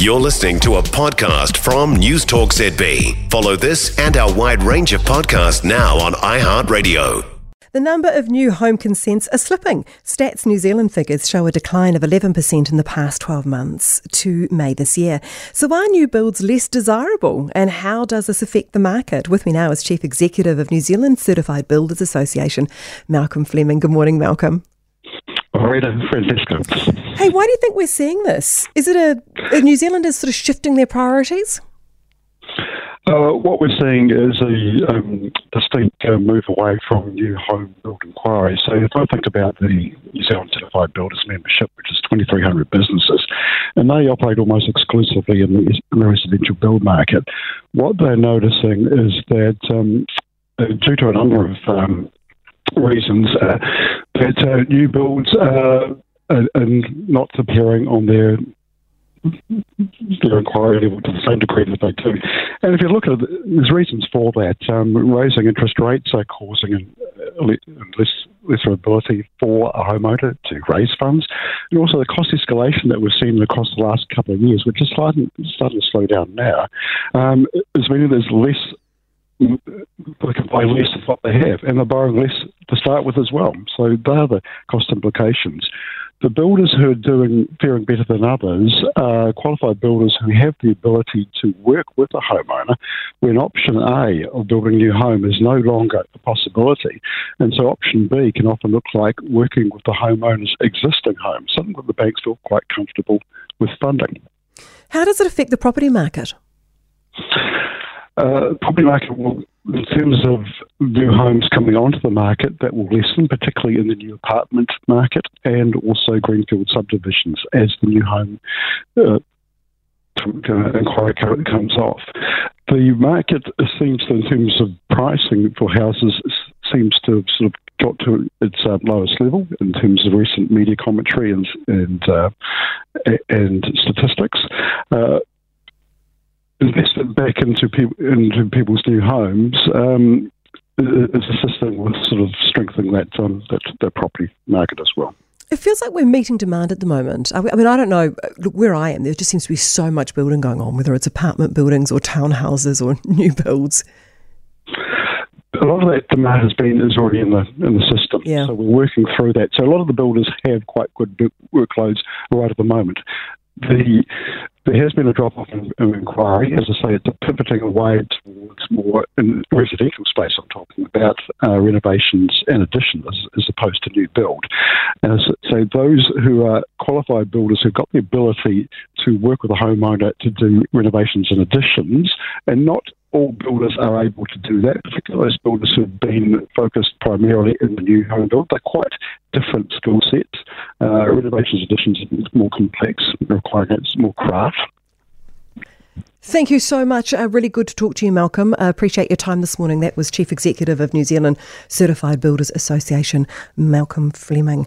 You're listening to a podcast from News Talk ZB. Follow this and our wide range of podcasts now on iHeartRadio. The number of new home consents are slipping. Stats New Zealand figures show a decline of 11% in the past 12 months to May this year. So, are new builds less desirable? And how does this affect the market? With me now is Chief Executive of New Zealand Certified Builders Association, Malcolm Fleming. Good morning, Malcolm. Rita Francesca. Hey, why do you think we're seeing this? Is it a, a New Zealanders sort of shifting their priorities? Uh, what we're seeing is a um, distinct uh, move away from new home build inquiries. So if I think about the New Zealand Certified Builders membership, which is 2,300 businesses, and they operate almost exclusively in the, in the residential build market, what they're noticing is that um, uh, due to a number of um, reasons uh, that uh, new builds are, are, not appearing on their their inquiry to the same degree that they do. And if you look at it, there's reasons for that. Um, raising interest rates are causing uh, less, lesser ability for a homeowner to raise funds. And also the cost escalation that we've seen across the last couple of years, which is starting, starting to slow down now, um, is meaning there's less they can buy less of what they have, and they're borrowing less to start with as well. So they are the cost implications. The builders who are doing faring better than others are qualified builders who have the ability to work with a homeowner when option A of building a new home is no longer a possibility. And so option B can often look like working with the homeowner's existing home, something that the banks feel quite comfortable with funding. How does it affect the property market? Uh, property market in terms of new homes coming onto the market, that will lessen, particularly in the new apartment market and also greenfield subdivisions as the new home uh, inquiry comes off. The market seems to, in terms of pricing for houses, seems to have sort of got to its uh, lowest level in terms of recent media commentary and and, uh, and statistics. Back into into people's new homes um, is assisting with sort of strengthening that, um, that that property market as well. It feels like we're meeting demand at the moment. I mean, I don't know. Look, where I am, there just seems to be so much building going on, whether it's apartment buildings or townhouses or new builds. A lot of that demand has been is already in the in the system, yeah. so we're working through that. So a lot of the builders have quite good workloads right at the moment the there has been a drop off in, in, inquiry. As I say, it's pivoting away towards more residential space. I'm talking about uh, renovations and additions as, as, opposed to new build. So, those who are qualified builders who've got the ability to work with a homeowner to do renovations and additions, and not all builders are able to do that, particularly those builders who have been focused primarily in the new home build. They're quite different skill sets. Uh, renovations additions are more complex, requiring more craft. Thank you so much. Uh, really good to talk to you, Malcolm. I appreciate your time this morning. That was Chief Executive of New Zealand Certified Builders Association, Malcolm Fleming.